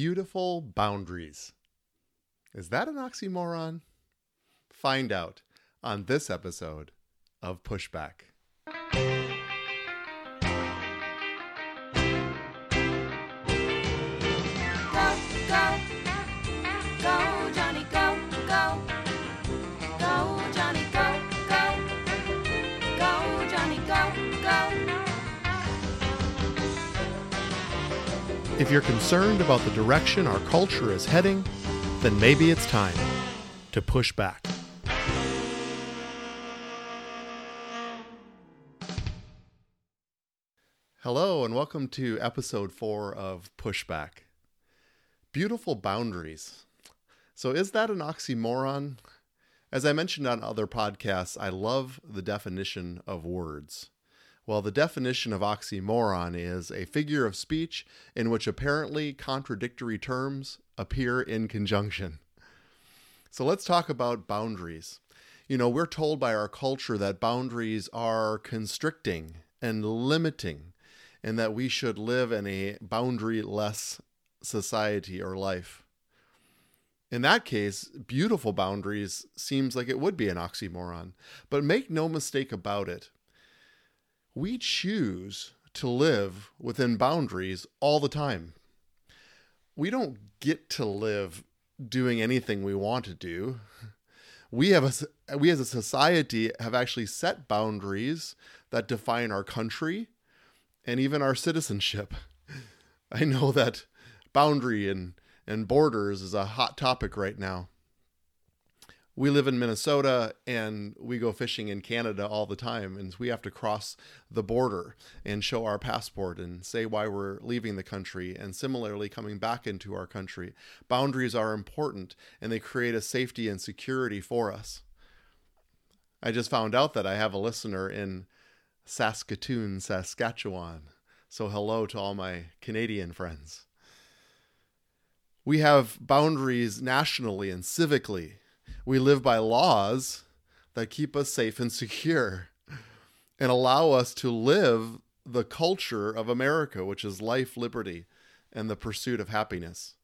Beautiful boundaries. Is that an oxymoron? Find out on this episode of Pushback. If you're concerned about the direction our culture is heading, then maybe it's time to push back. Hello, and welcome to episode four of Pushback. Beautiful boundaries. So, is that an oxymoron? As I mentioned on other podcasts, I love the definition of words. Well, the definition of oxymoron is a figure of speech in which apparently contradictory terms appear in conjunction. So let's talk about boundaries. You know, we're told by our culture that boundaries are constricting and limiting, and that we should live in a boundary less society or life. In that case, beautiful boundaries seems like it would be an oxymoron. But make no mistake about it, we choose to live within boundaries all the time. We don't get to live doing anything we want to do. We have a, we as a society have actually set boundaries that define our country and even our citizenship. I know that boundary and, and borders is a hot topic right now we live in Minnesota and we go fishing in Canada all the time, and we have to cross the border and show our passport and say why we're leaving the country, and similarly coming back into our country. Boundaries are important and they create a safety and security for us. I just found out that I have a listener in Saskatoon, Saskatchewan. So, hello to all my Canadian friends. We have boundaries nationally and civically we live by laws that keep us safe and secure and allow us to live the culture of America, which is life, liberty, and the pursuit of happiness.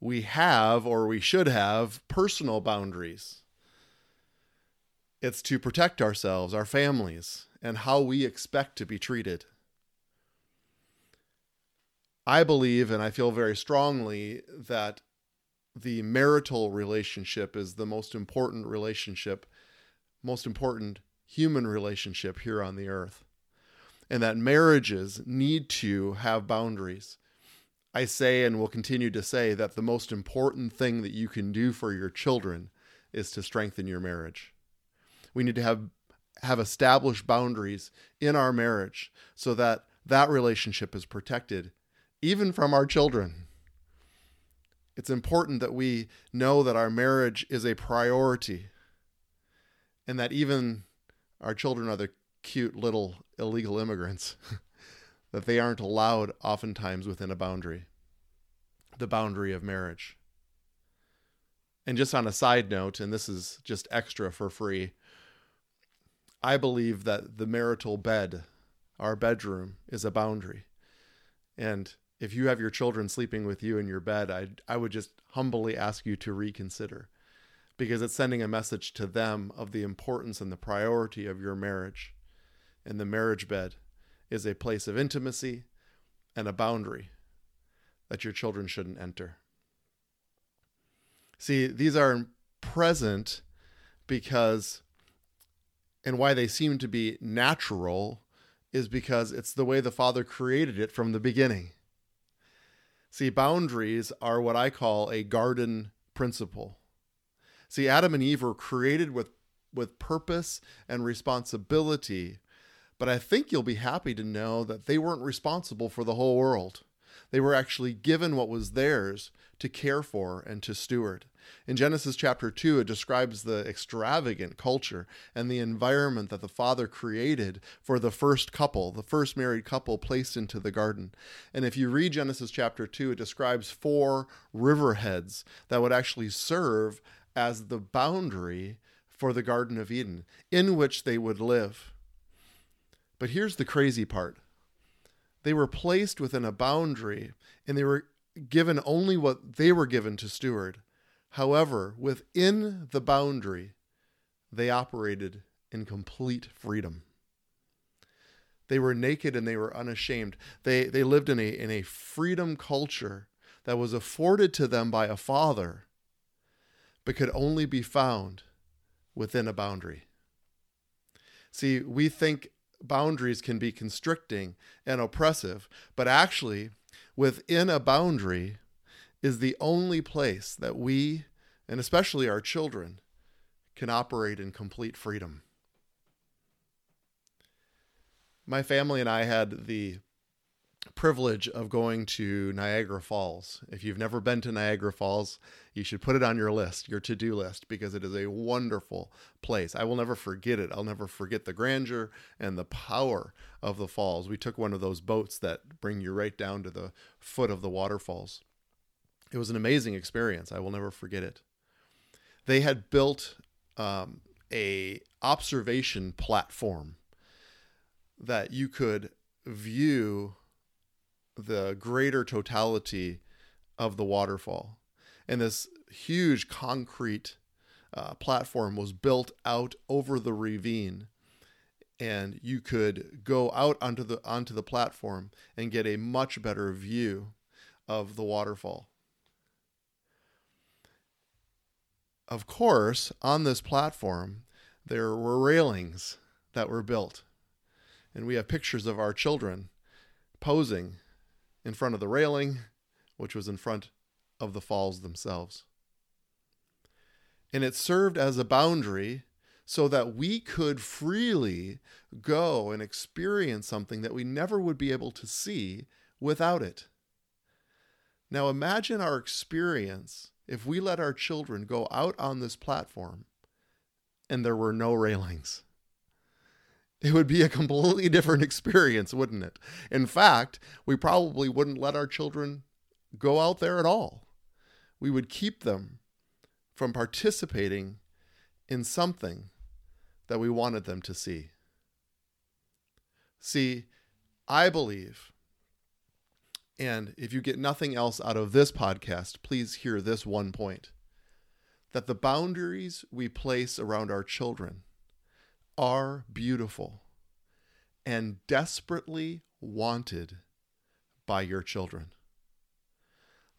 We have, or we should have, personal boundaries. It's to protect ourselves, our families, and how we expect to be treated. I believe, and I feel very strongly, that the marital relationship is the most important relationship, most important human relationship here on the earth. And that marriages need to have boundaries. I say and will continue to say that the most important thing that you can do for your children is to strengthen your marriage. We need to have have established boundaries in our marriage so that that relationship is protected even from our children. It's important that we know that our marriage is a priority and that even our children are the cute little illegal immigrants, that they aren't allowed oftentimes within a boundary, the boundary of marriage. And just on a side note, and this is just extra for free, I believe that the marital bed, our bedroom, is a boundary. And if you have your children sleeping with you in your bed, I I would just humbly ask you to reconsider because it's sending a message to them of the importance and the priority of your marriage. And the marriage bed is a place of intimacy and a boundary that your children shouldn't enter. See, these are present because and why they seem to be natural is because it's the way the Father created it from the beginning. See, boundaries are what I call a garden principle. See, Adam and Eve were created with, with purpose and responsibility, but I think you'll be happy to know that they weren't responsible for the whole world. They were actually given what was theirs to care for and to steward. In Genesis chapter 2, it describes the extravagant culture and the environment that the Father created for the first couple, the first married couple placed into the garden. And if you read Genesis chapter 2, it describes four riverheads that would actually serve as the boundary for the Garden of Eden in which they would live. But here's the crazy part they were placed within a boundary and they were given only what they were given to steward. However, within the boundary, they operated in complete freedom. They were naked and they were unashamed. They, they lived in a, in a freedom culture that was afforded to them by a father, but could only be found within a boundary. See, we think boundaries can be constricting and oppressive, but actually, within a boundary is the only place that we, and especially our children, can operate in complete freedom. My family and I had the privilege of going to Niagara Falls. If you've never been to Niagara Falls, you should put it on your list, your to do list, because it is a wonderful place. I will never forget it. I'll never forget the grandeur and the power of the falls. We took one of those boats that bring you right down to the foot of the waterfalls. It was an amazing experience. I will never forget it. They had built um, a observation platform that you could view the greater totality of the waterfall. And this huge concrete uh, platform was built out over the ravine. And you could go out onto the onto the platform and get a much better view of the waterfall. Of course, on this platform, there were railings that were built. And we have pictures of our children posing in front of the railing, which was in front of the falls themselves. And it served as a boundary so that we could freely go and experience something that we never would be able to see without it. Now imagine our experience if we let our children go out on this platform and there were no railings it would be a completely different experience, wouldn't it? In fact, we probably wouldn't let our children go out there at all. We would keep them from participating in something that we wanted them to see. See, I believe, and if you get nothing else out of this podcast, please hear this one point that the boundaries we place around our children are beautiful and desperately wanted by your children.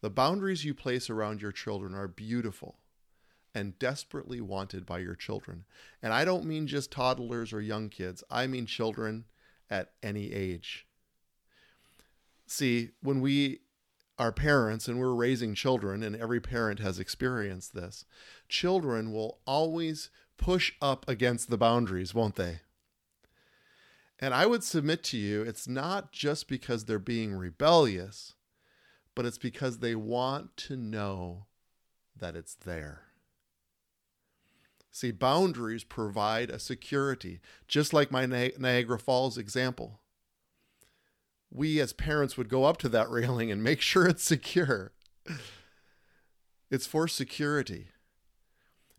The boundaries you place around your children are beautiful and desperately wanted by your children. And I don't mean just toddlers or young kids, I mean children at any age. See, when we are parents and we're raising children, and every parent has experienced this, children will always push up against the boundaries, won't they? And I would submit to you, it's not just because they're being rebellious, but it's because they want to know that it's there. See, boundaries provide a security, just like my Niagara Falls example. We as parents would go up to that railing and make sure it's secure. It's for security.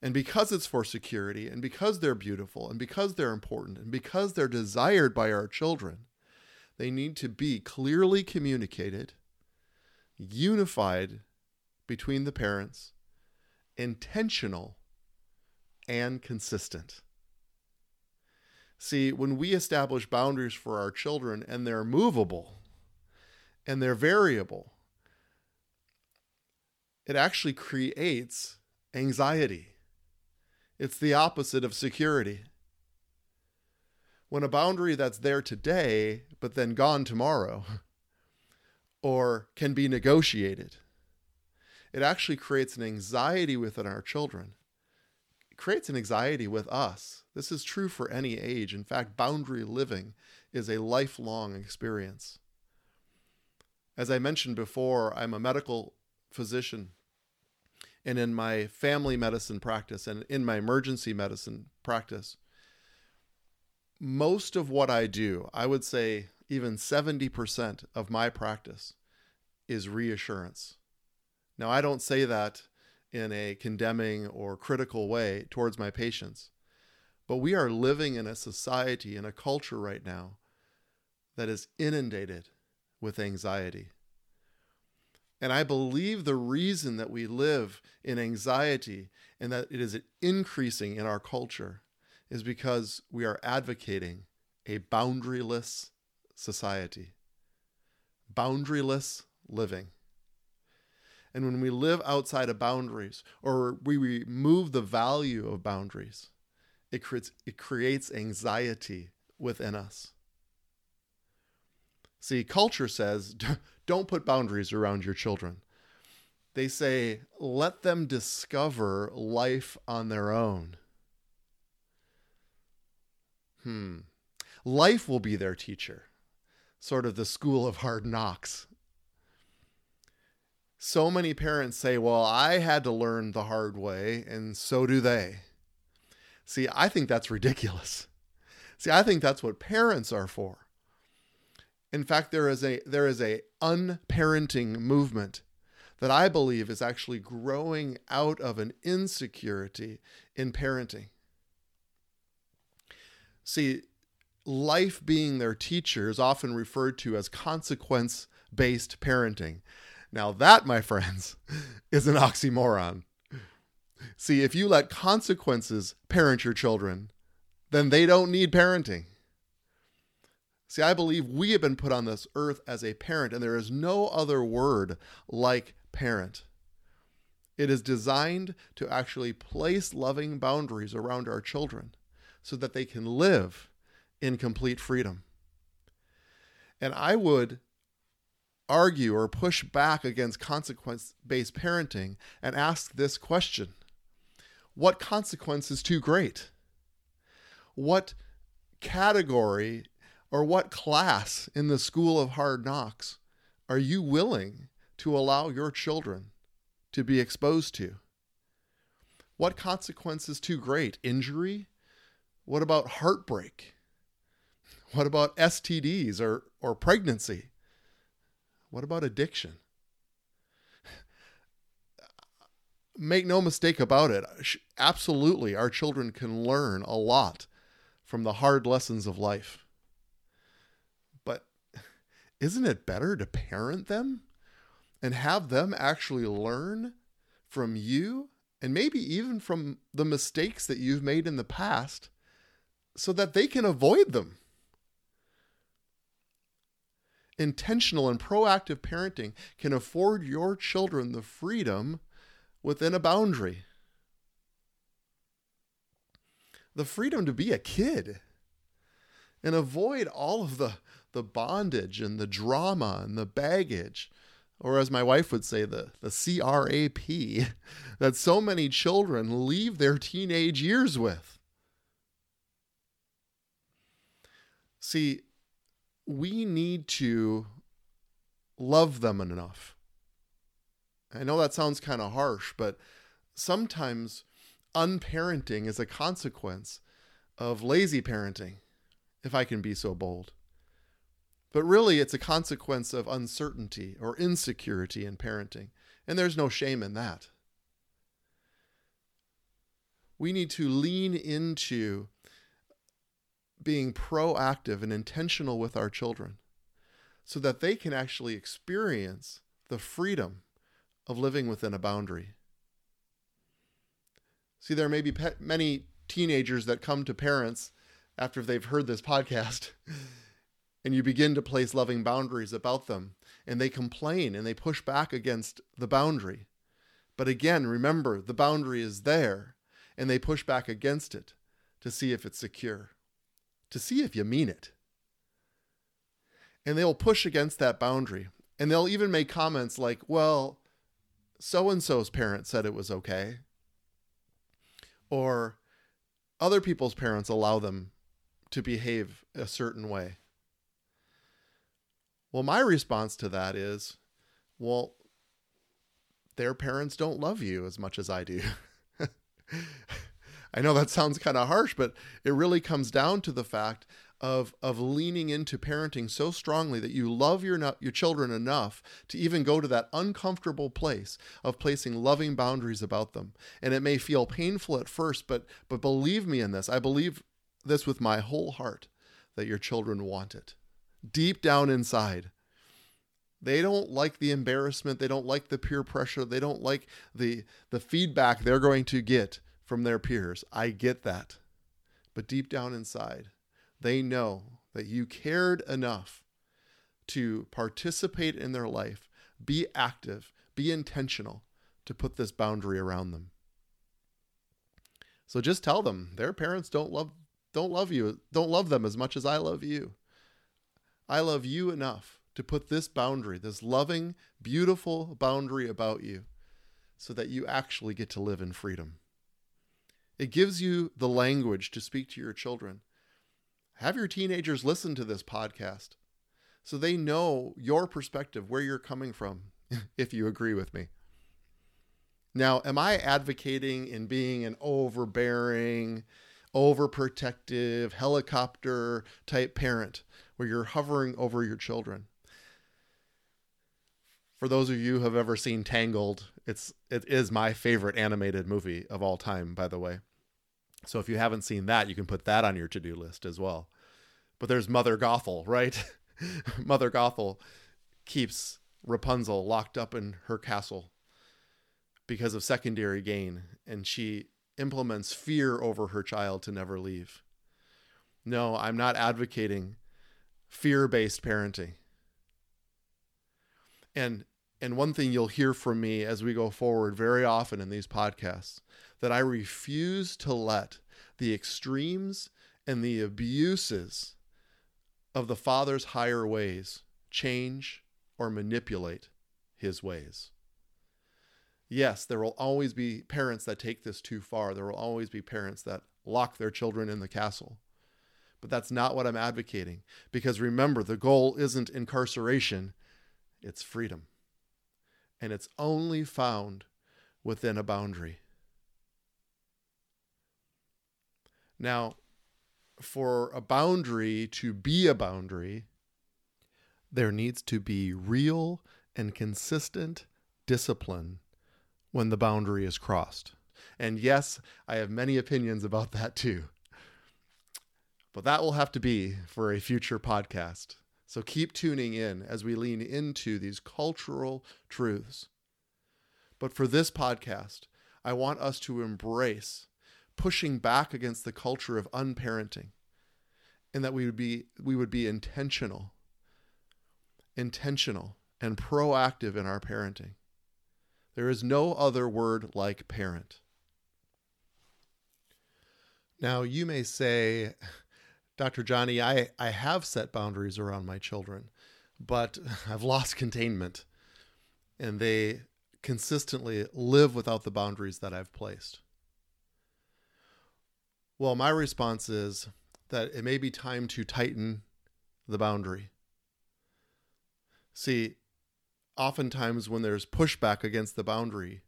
And because it's for security, and because they're beautiful, and because they're important, and because they're desired by our children, they need to be clearly communicated, unified between the parents, intentional, and consistent. See, when we establish boundaries for our children and they're movable and they're variable, it actually creates anxiety it's the opposite of security. When a boundary that's there today, but then gone tomorrow, or can be negotiated, it actually creates an anxiety within our children. It creates an anxiety with us. This is true for any age. In fact, boundary living is a lifelong experience. As I mentioned before, I'm a medical physician and in my family medicine practice and in my emergency medicine practice, most of what I do, I would say even 70% of my practice is reassurance. Now, I don't say that in a condemning or critical way towards my patients, but we are living in a society, in a culture right now that is inundated with anxiety. And I believe the reason that we live in anxiety and that it is increasing in our culture is because we are advocating a boundaryless society, boundaryless living. And when we live outside of boundaries or we remove the value of boundaries, it creates, it creates anxiety within us. See, culture says don't put boundaries around your children. They say let them discover life on their own. Hmm. Life will be their teacher, sort of the school of hard knocks. So many parents say, Well, I had to learn the hard way, and so do they. See, I think that's ridiculous. See, I think that's what parents are for. In fact, there is a there is a unparenting movement that I believe is actually growing out of an insecurity in parenting. See, life being their teacher is often referred to as consequence based parenting. Now, that, my friends, is an oxymoron. See, if you let consequences parent your children, then they don't need parenting. See, I believe we have been put on this earth as a parent, and there is no other word like parent. It is designed to actually place loving boundaries around our children so that they can live in complete freedom. And I would argue or push back against consequence based parenting and ask this question What consequence is too great? What category or what class in the school of hard knocks are you willing to allow your children to be exposed to? What consequence is too great? Injury? What about heartbreak? What about STDs or, or pregnancy? What about addiction? Make no mistake about it. Absolutely, our children can learn a lot from the hard lessons of life. Isn't it better to parent them and have them actually learn from you and maybe even from the mistakes that you've made in the past so that they can avoid them? intentional and proactive parenting can afford your children the freedom within a boundary. The freedom to be a kid and avoid all of the, the bondage and the drama and the baggage, or as my wife would say, the, the CRAP, that so many children leave their teenage years with. See, we need to love them enough. I know that sounds kind of harsh, but sometimes unparenting is a consequence of lazy parenting, if I can be so bold. But really, it's a consequence of uncertainty or insecurity in parenting, and there's no shame in that. We need to lean into being proactive and intentional with our children so that they can actually experience the freedom of living within a boundary. See, there may be pe- many teenagers that come to parents after they've heard this podcast, and you begin to place loving boundaries about them, and they complain and they push back against the boundary. But again, remember, the boundary is there, and they push back against it to see if it's secure to see if you mean it. And they'll push against that boundary. And they'll even make comments like, well, so and so's parents said it was okay. Or other people's parents allow them to behave a certain way. Well, my response to that is, well, their parents don't love you as much as I do. I know that sounds kind of harsh, but it really comes down to the fact of of leaning into parenting so strongly that you love your your children enough to even go to that uncomfortable place of placing loving boundaries about them. And it may feel painful at first, but but believe me in this. I believe this with my whole heart that your children want it. Deep down inside, They don't like the embarrassment, they don't like the peer pressure, they don't like the the feedback they're going to get from their peers. I get that. But deep down inside, they know that you cared enough to participate in their life, be active, be intentional to put this boundary around them. So just tell them their parents don't love don't love you, don't love them as much as I love you. I love you enough to put this boundary, this loving, beautiful boundary about you, so that you actually get to live in freedom. It gives you the language to speak to your children. Have your teenagers listen to this podcast so they know your perspective, where you're coming from, if you agree with me. Now, am I advocating in being an overbearing, overprotective, helicopter type parent where you're hovering over your children? For those of you who have ever seen Tangled, it's it is my favorite animated movie of all time, by the way. So if you haven't seen that, you can put that on your to-do list as well. But there's Mother Gothel, right? Mother Gothel keeps Rapunzel locked up in her castle because of secondary gain, and she implements fear over her child to never leave. No, I'm not advocating fear based parenting. And and one thing you'll hear from me as we go forward very often in these podcasts that I refuse to let the extremes and the abuses of the Father's higher ways change or manipulate his ways. Yes, there will always be parents that take this too far. There will always be parents that lock their children in the castle. But that's not what I'm advocating. Because remember, the goal isn't incarceration, it's freedom and it's only found within a boundary. Now, for a boundary to be a boundary, there needs to be real and consistent discipline when the boundary is crossed. And yes, I have many opinions about that too. But that will have to be for a future podcast. So keep tuning in as we lean into these cultural truths. But for this podcast, I want us to embrace pushing back against the culture of unparenting and that we would be we would be intentional intentional and proactive in our parenting. There is no other word like parent. Now, you may say, Dr. Johnny, I, I have set boundaries around my children, but I've lost containment and they consistently live without the boundaries that I've placed. Well, my response is that it may be time to tighten the boundary. See, oftentimes when there's pushback against the boundary,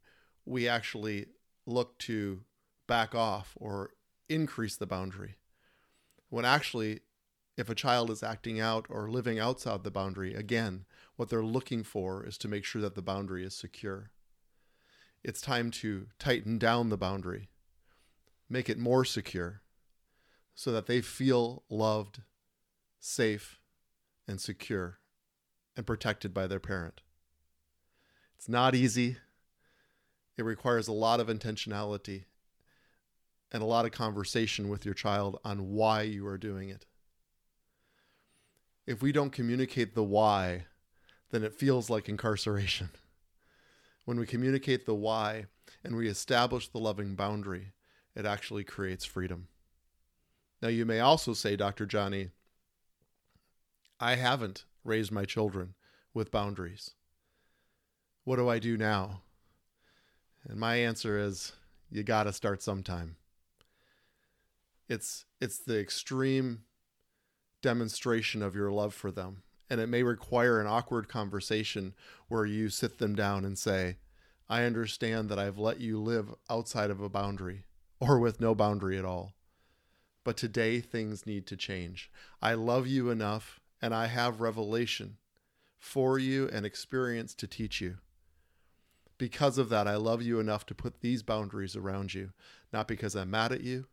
we actually look to back off or increase the boundary when actually, if a child is acting out or living outside the boundary, again, what they're looking for is to make sure that the boundary is secure. It's time to tighten down the boundary, make it more secure, so that they feel loved, safe, and secure, and protected by their parent. It's not easy. It requires a lot of intentionality and a lot of conversation with your child on why you are doing it. If we don't communicate the why, then it feels like incarceration. When we communicate the why and we establish the loving boundary, it actually creates freedom. Now, you may also say, Dr. Johnny, I haven't raised my children with boundaries. What do I do now? And my answer is, you got to start sometime. It's it's the extreme demonstration of your love for them. And it may require an awkward conversation where you sit them down and say, I understand that I've let you live outside of a boundary or with no boundary at all. But today things need to change. I love you enough and I have revelation for you and experience to teach you. Because of that, I love you enough to put these boundaries around you, not because I'm mad at you,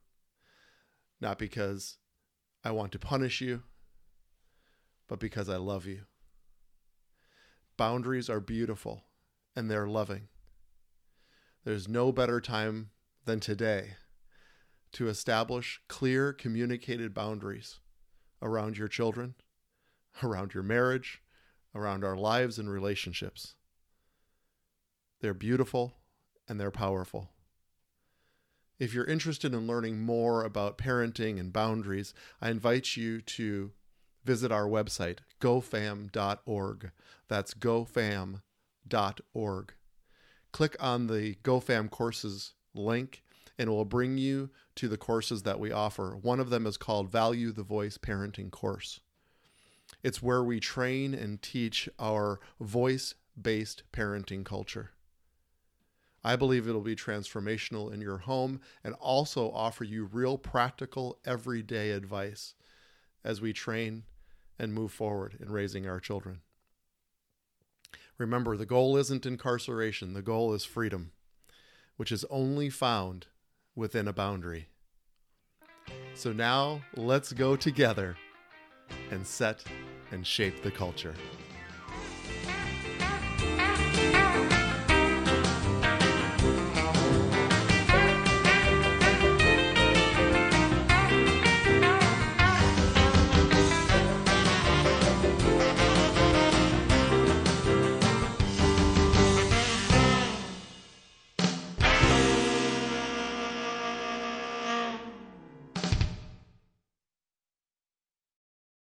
not because I want to punish you, but because I love you. Boundaries are beautiful and they're loving. There's no better time than today to establish clear, communicated boundaries around your children, around your marriage, around our lives and relationships. They're beautiful and they're powerful. If you're interested in learning more about parenting and boundaries, I invite you to visit our website, gofam.org. That's gofam.org. Click on the GoFam courses link, and it will bring you to the courses that we offer. One of them is called Value the Voice Parenting Course. It's where we train and teach our voice based parenting culture. I believe it'll be transformational in your home and also offer you real practical everyday advice as we train and move forward in raising our children. Remember, the goal isn't incarceration, the goal is freedom, which is only found within a boundary. So now let's go together and set and shape the culture.